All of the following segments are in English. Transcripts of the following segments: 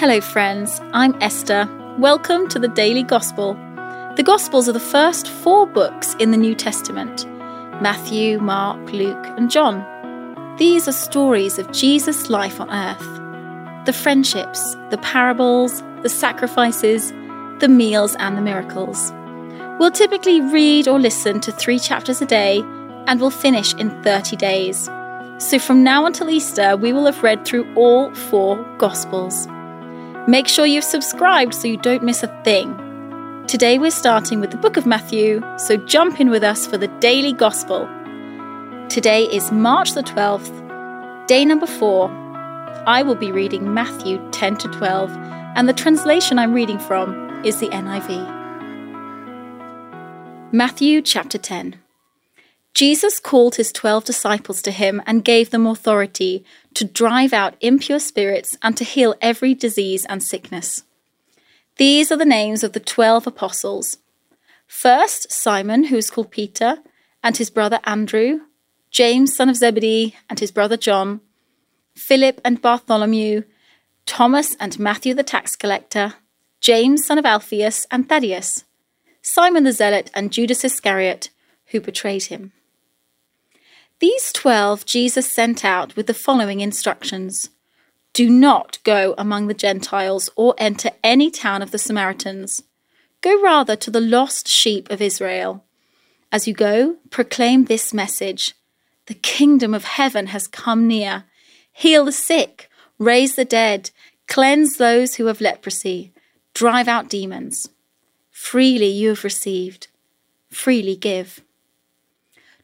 Hello, friends. I'm Esther. Welcome to the Daily Gospel. The Gospels are the first four books in the New Testament Matthew, Mark, Luke, and John. These are stories of Jesus' life on earth the friendships, the parables, the sacrifices, the meals, and the miracles. We'll typically read or listen to three chapters a day and we'll finish in 30 days. So from now until Easter, we will have read through all four Gospels. Make sure you've subscribed so you don't miss a thing. Today we're starting with the book of Matthew, so jump in with us for the daily gospel. Today is March the 12th, day number 4. I will be reading Matthew 10 to 12, and the translation I'm reading from is the NIV. Matthew chapter 10. Jesus called his twelve disciples to him and gave them authority to drive out impure spirits and to heal every disease and sickness. These are the names of the twelve apostles. First, Simon, who is called Peter, and his brother Andrew, James, son of Zebedee, and his brother John, Philip and Bartholomew, Thomas and Matthew the tax collector, James, son of Alphaeus, and Thaddaeus, Simon the zealot, and Judas Iscariot, who betrayed him. These twelve Jesus sent out with the following instructions Do not go among the Gentiles or enter any town of the Samaritans. Go rather to the lost sheep of Israel. As you go, proclaim this message The kingdom of heaven has come near. Heal the sick, raise the dead, cleanse those who have leprosy, drive out demons. Freely you have received, freely give.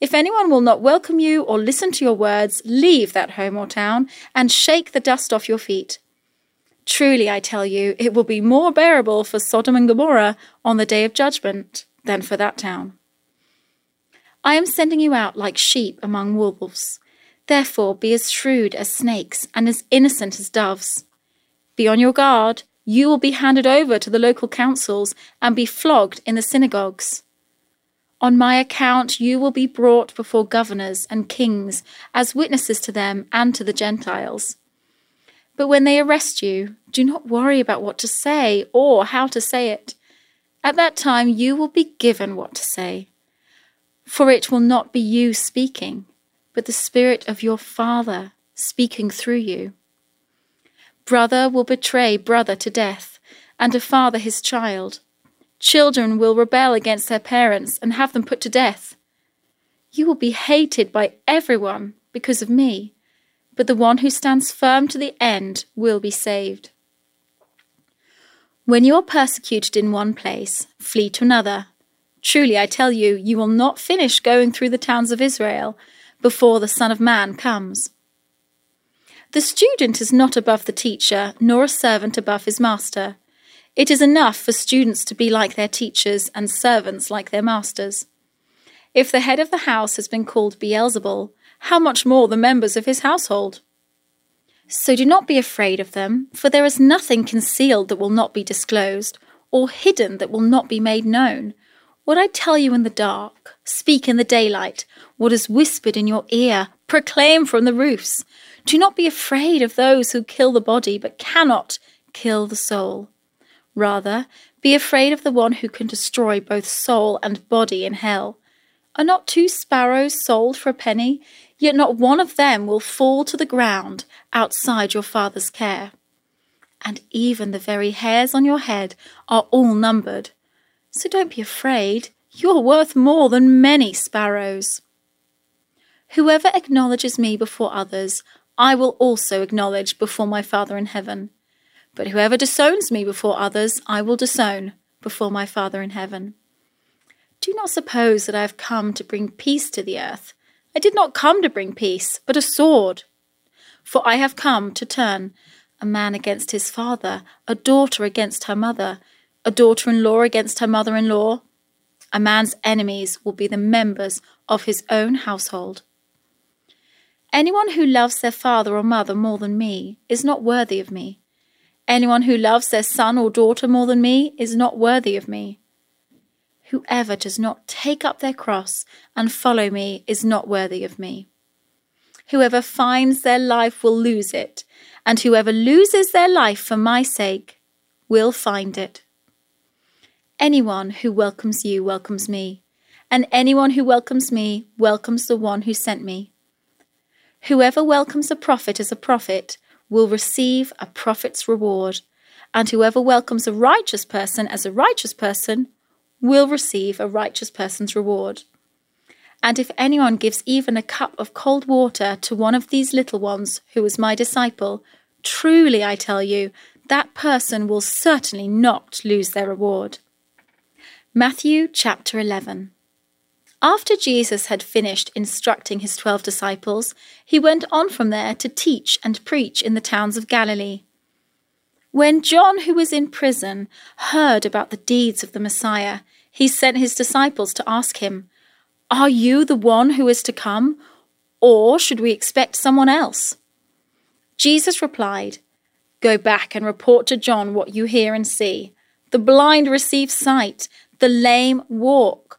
If anyone will not welcome you or listen to your words, leave that home or town and shake the dust off your feet. Truly, I tell you, it will be more bearable for Sodom and Gomorrah on the day of judgment than for that town. I am sending you out like sheep among wolves. Therefore, be as shrewd as snakes and as innocent as doves. Be on your guard. You will be handed over to the local councils and be flogged in the synagogues. On my account, you will be brought before governors and kings as witnesses to them and to the Gentiles. But when they arrest you, do not worry about what to say or how to say it. At that time, you will be given what to say. For it will not be you speaking, but the Spirit of your Father speaking through you. Brother will betray brother to death, and a father his child Children will rebel against their parents and have them put to death. You will be hated by everyone because of me, but the one who stands firm to the end will be saved. When you are persecuted in one place, flee to another. Truly, I tell you, you will not finish going through the towns of Israel before the Son of Man comes. The student is not above the teacher, nor a servant above his master. It is enough for students to be like their teachers and servants like their masters. If the head of the house has been called Beelzebul, how much more the members of his household? So do not be afraid of them, for there is nothing concealed that will not be disclosed, or hidden that will not be made known. What I tell you in the dark, speak in the daylight. What is whispered in your ear, proclaim from the roofs. Do not be afraid of those who kill the body, but cannot kill the soul. Rather, be afraid of the one who can destroy both soul and body in hell. Are not two sparrows sold for a penny? Yet not one of them will fall to the ground outside your Father's care. And even the very hairs on your head are all numbered. So don't be afraid. You're worth more than many sparrows. Whoever acknowledges me before others, I will also acknowledge before my Father in heaven. But whoever disowns me before others, I will disown before my Father in heaven. Do not suppose that I have come to bring peace to the earth. I did not come to bring peace, but a sword. For I have come to turn a man against his father, a daughter against her mother, a daughter in law against her mother in law. A man's enemies will be the members of his own household. Anyone who loves their father or mother more than me is not worthy of me. Anyone who loves their son or daughter more than me is not worthy of me. Whoever does not take up their cross and follow me is not worthy of me. Whoever finds their life will lose it, and whoever loses their life for my sake will find it. Anyone who welcomes you welcomes me, and anyone who welcomes me welcomes the one who sent me. Whoever welcomes a prophet as a prophet will receive a prophet's reward, and whoever welcomes a righteous person as a righteous person will receive a righteous person's reward. And if anyone gives even a cup of cold water to one of these little ones who is my disciple, truly I tell you, that person will certainly not lose their reward. Matthew chapter 11. After Jesus had finished instructing his twelve disciples, he went on from there to teach and preach in the towns of Galilee. When John, who was in prison, heard about the deeds of the Messiah, he sent his disciples to ask him, are you the one who is to come, or should we expect someone else? Jesus replied, Go back and report to John what you hear and see. The blind receive sight, the lame walk,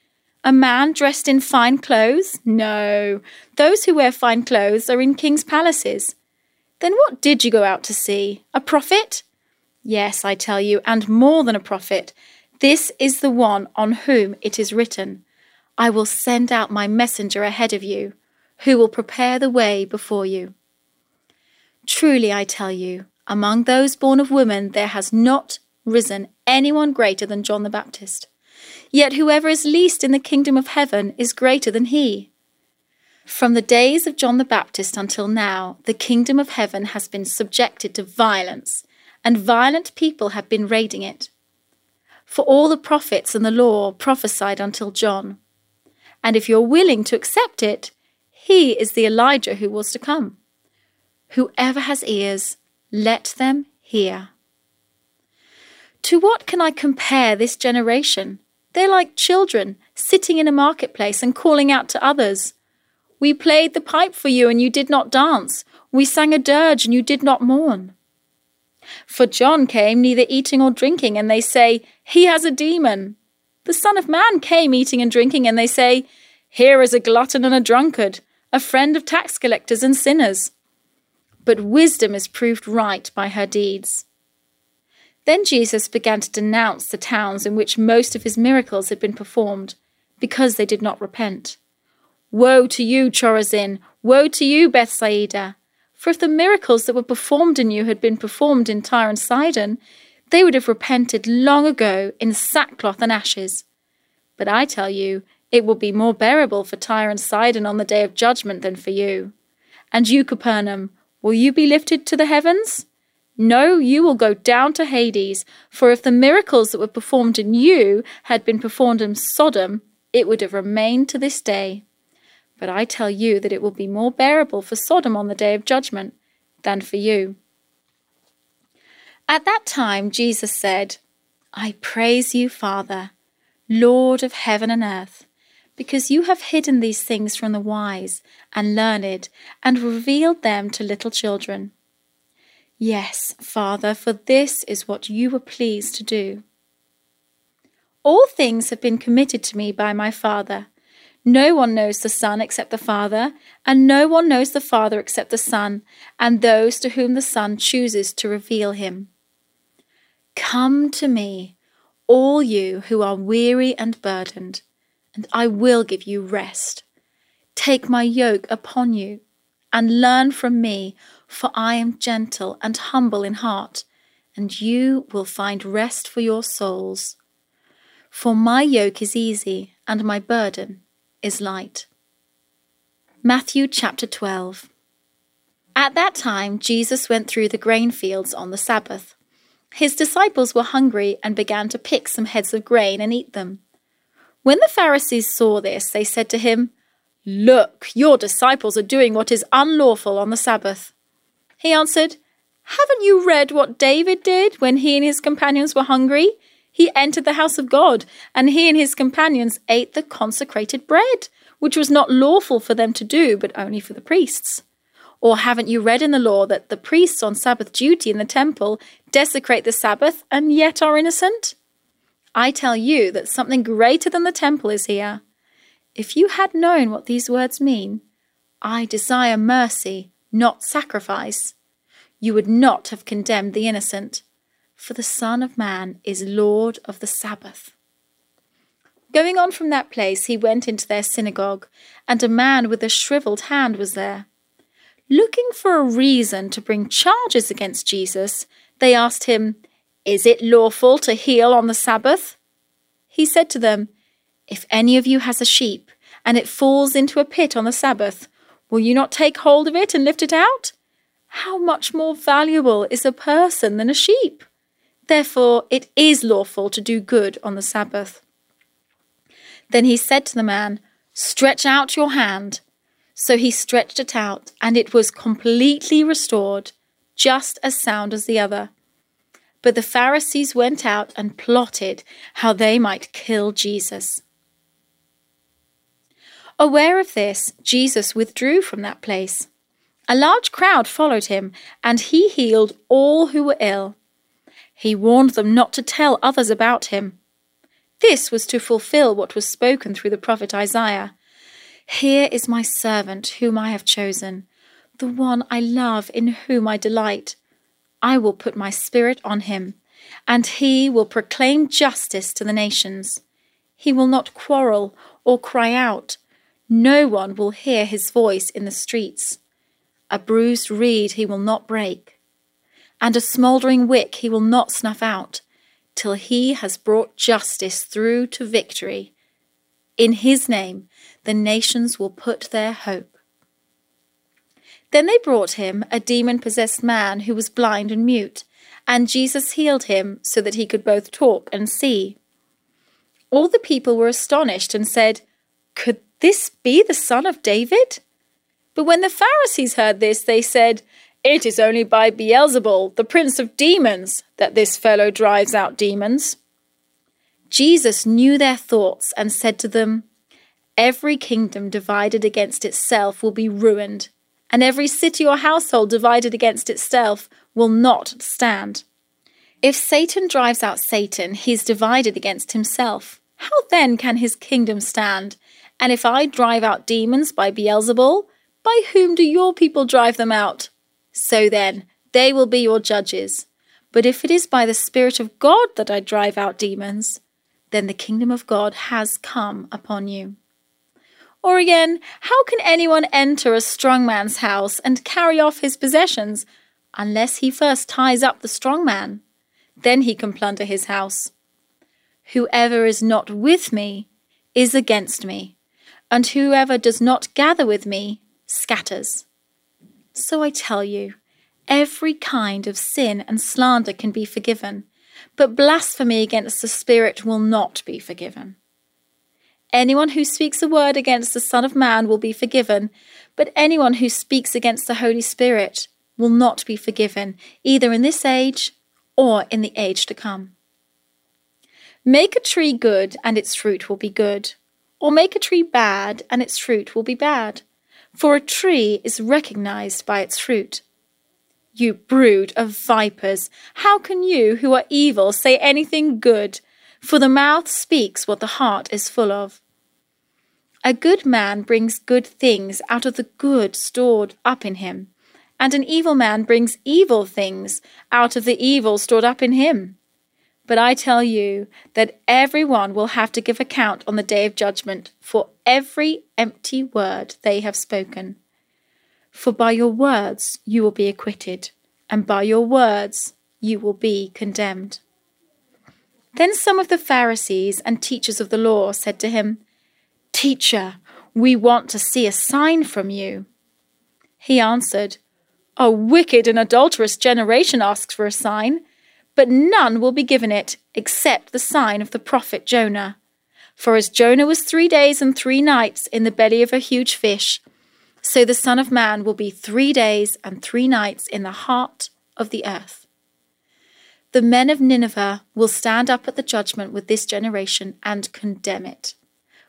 A man dressed in fine clothes? No, those who wear fine clothes are in king's palaces. Then what did you go out to see? A prophet? Yes, I tell you, and more than a prophet. This is the one on whom it is written. I will send out my messenger ahead of you, who will prepare the way before you. Truly, I tell you, among those born of women there has not risen anyone greater than John the Baptist. Yet whoever is least in the kingdom of heaven is greater than he. From the days of John the Baptist until now, the kingdom of heaven has been subjected to violence, and violent people have been raiding it. For all the prophets and the law prophesied until John and if you're willing to accept it, he is the Elijah who was to come. Whoever has ears, let them hear. To what can I compare this generation? They're like children sitting in a marketplace and calling out to others. We played the pipe for you and you did not dance. We sang a dirge and you did not mourn. For John came neither eating or drinking, and they say, He has a demon. The Son of Man came eating and drinking, and they say, Here is a glutton and a drunkard, a friend of tax collectors and sinners. But wisdom is proved right by her deeds. Then Jesus began to denounce the towns in which most of his miracles had been performed, because they did not repent. Woe to you, Chorazin! Woe to you, Bethsaida! For if the miracles that were performed in you had been performed in Tyre and Sidon, they would have repented long ago in sackcloth and ashes. But I tell you, it will be more bearable for Tyre and Sidon on the day of judgment than for you. And you, Capernaum, will you be lifted to the heavens? No, you will go down to Hades, for if the miracles that were performed in you had been performed in Sodom, it would have remained to this day. But I tell you that it will be more bearable for Sodom on the day of judgment than for you. At that time, Jesus said, I praise you, Father, Lord of heaven and earth, because you have hidden these things from the wise and learned and revealed them to little children. Yes, Father, for this is what you were pleased to do. All things have been committed to me by my Father. No one knows the Son except the Father, and no one knows the Father except the Son, and those to whom the Son chooses to reveal him. Come to me, all you who are weary and burdened, and I will give you rest. Take my yoke upon you and learn from me, for I am gentle and humble in heart, and you will find rest for your souls. For my yoke is easy, and my burden is light. Matthew chapter 12. At that time, Jesus went through the grain fields on the Sabbath. His disciples were hungry and began to pick some heads of grain and eat them. When the Pharisees saw this, they said to him, Look, your disciples are doing what is unlawful on the Sabbath. He answered, Haven't you read what David did when he and his companions were hungry? He entered the house of God, and he and his companions ate the consecrated bread which was not lawful for them to do, but only for the priests? Or haven't you read in the law that the priests on Sabbath duty in the temple desecrate the Sabbath and yet are innocent? I tell you that something greater than the temple is here. If you had known what these words mean, I desire mercy, not sacrifice, you would not have condemned the innocent, for the Son of Man is Lord of the Sabbath. Going on from that place, he went into their synagogue, and a man with a shriveled hand was there. Looking for a reason to bring charges against Jesus, they asked him, Is it lawful to heal on the Sabbath? He said to them, If any of you has a sheep, and it falls into a pit on the Sabbath, will you not take hold of it and lift it out? How much more valuable is a person than a sheep? Therefore, it is lawful to do good on the Sabbath. Then he said to the man, Stretch out your hand. So he stretched it out, and it was completely restored, just as sound as the other. But the Pharisees went out and plotted how they might kill Jesus. Aware of this, Jesus withdrew from that place. A large crowd followed him, and he healed all who were ill. He warned them not to tell others about him. This was to fulfill what was spoken through the prophet Isaiah. Here is my servant whom I have chosen, the one I love in whom I delight. I will put my spirit on him, and he will proclaim justice to the nations. He will not quarrel or cry out. No one will hear his voice in the streets. A bruised reed he will not break, and a smouldering wick he will not snuff out till he has brought justice through to victory. In his name, the nations will put their hope. Then they brought him a demon possessed man who was blind and mute, and Jesus healed him so that he could both talk and see. All the people were astonished and said, Could this be the son of David? But when the Pharisees heard this, they said, it is only by Beelzebul, the prince of demons, that this fellow drives out demons. Jesus knew their thoughts and said to them, Every kingdom divided against itself will be ruined, and every city or household divided against itself will not stand. If Satan drives out Satan, he is divided against himself. How then can his kingdom stand? And if I drive out demons by Beelzebul, by whom do your people drive them out? So then, they will be your judges. But if it is by the Spirit of God that I drive out demons, then the kingdom of God has come upon you. Or again, how can anyone enter a strong man's house and carry off his possessions unless he first ties up the strong man? Then he can plunder his house. Whoever is not with me is against me, and whoever does not gather with me scatters. So I tell you, every kind of sin and slander can be forgiven, but blasphemy against the Spirit will not be forgiven. Anyone who speaks a word against the Son of Man will be forgiven, but anyone who speaks against the Holy Spirit will not be forgiven, either in this age or in the age to come. Make a tree good, and its fruit will be good, or make a tree bad, and its fruit will be bad for a tree is recognized by its fruit. You brood of vipers, how can you who are evil say anything good? For the mouth speaks what the heart is full of. A good man brings good things out of the good stored up in him, and an evil man brings evil things out of the evil stored up in him. But I tell you that everyone will have to give account on the day of judgment for every empty word they have spoken. For by your words you will be acquitted, and by your words you will be condemned. Then some of the Pharisees and teachers of the law said to him, Teacher, we want to see a sign from you. He answered, A wicked and adulterous generation asks for a sign, but none will be given it except the sign of the prophet Jonah. For as Jonah was three days and three nights in the belly of a huge fish, so the Son of Man will be three days and three nights in the heart of the earth. The men of Nineveh will stand up at the judgment with this generation and condemn it.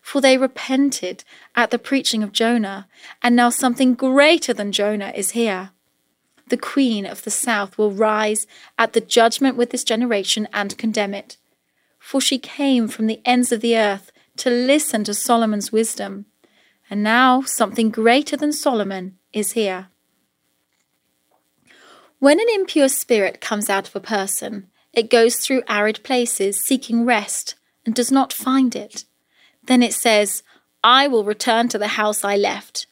For they repented at the preaching of Jonah, and now something greater than Jonah is here. The queen of the south will rise at the judgment with this generation and condemn it. For she came from the ends of the earth to listen to Solomon's wisdom and now something greater than Solomon is here. When an impure spirit comes out of a person, it goes through arid places seeking rest and does not find it. Then it says, I will return to the house I left.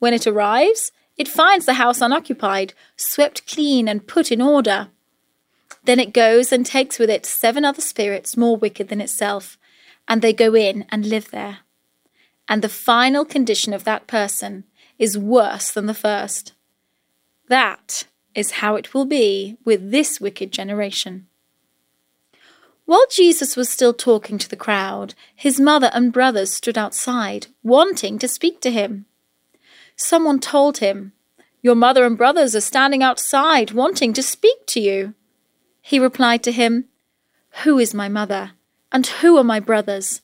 When it arrives, it finds the house unoccupied, swept clean, and put in order. Then it goes and takes with it seven other spirits more wicked than itself, and they go in and live there and the final condition of that person is worse than the first. That is how it will be with this wicked generation. While Jesus was still talking to the crowd, his mother and brothers stood outside, wanting to speak to him. Someone told him, Your mother and brothers are standing outside, wanting to speak to you. He replied to him, Who is my mother, and who are my brothers?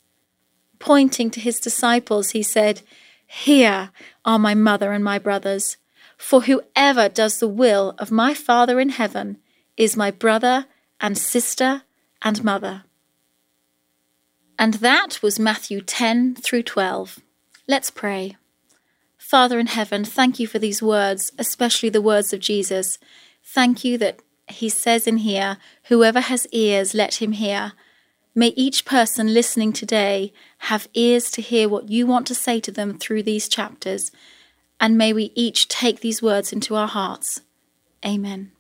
Pointing to his disciples, he said, Here are my mother and my brothers. For whoever does the will of my Father in heaven is my brother and sister and mother. And that was Matthew 10 through 12. Let's pray. Father in heaven, thank you for these words, especially the words of Jesus. Thank you that he says in here, Whoever has ears, let him hear. May each person listening today have ears to hear what you want to say to them through these chapters, and may we each take these words into our hearts. Amen.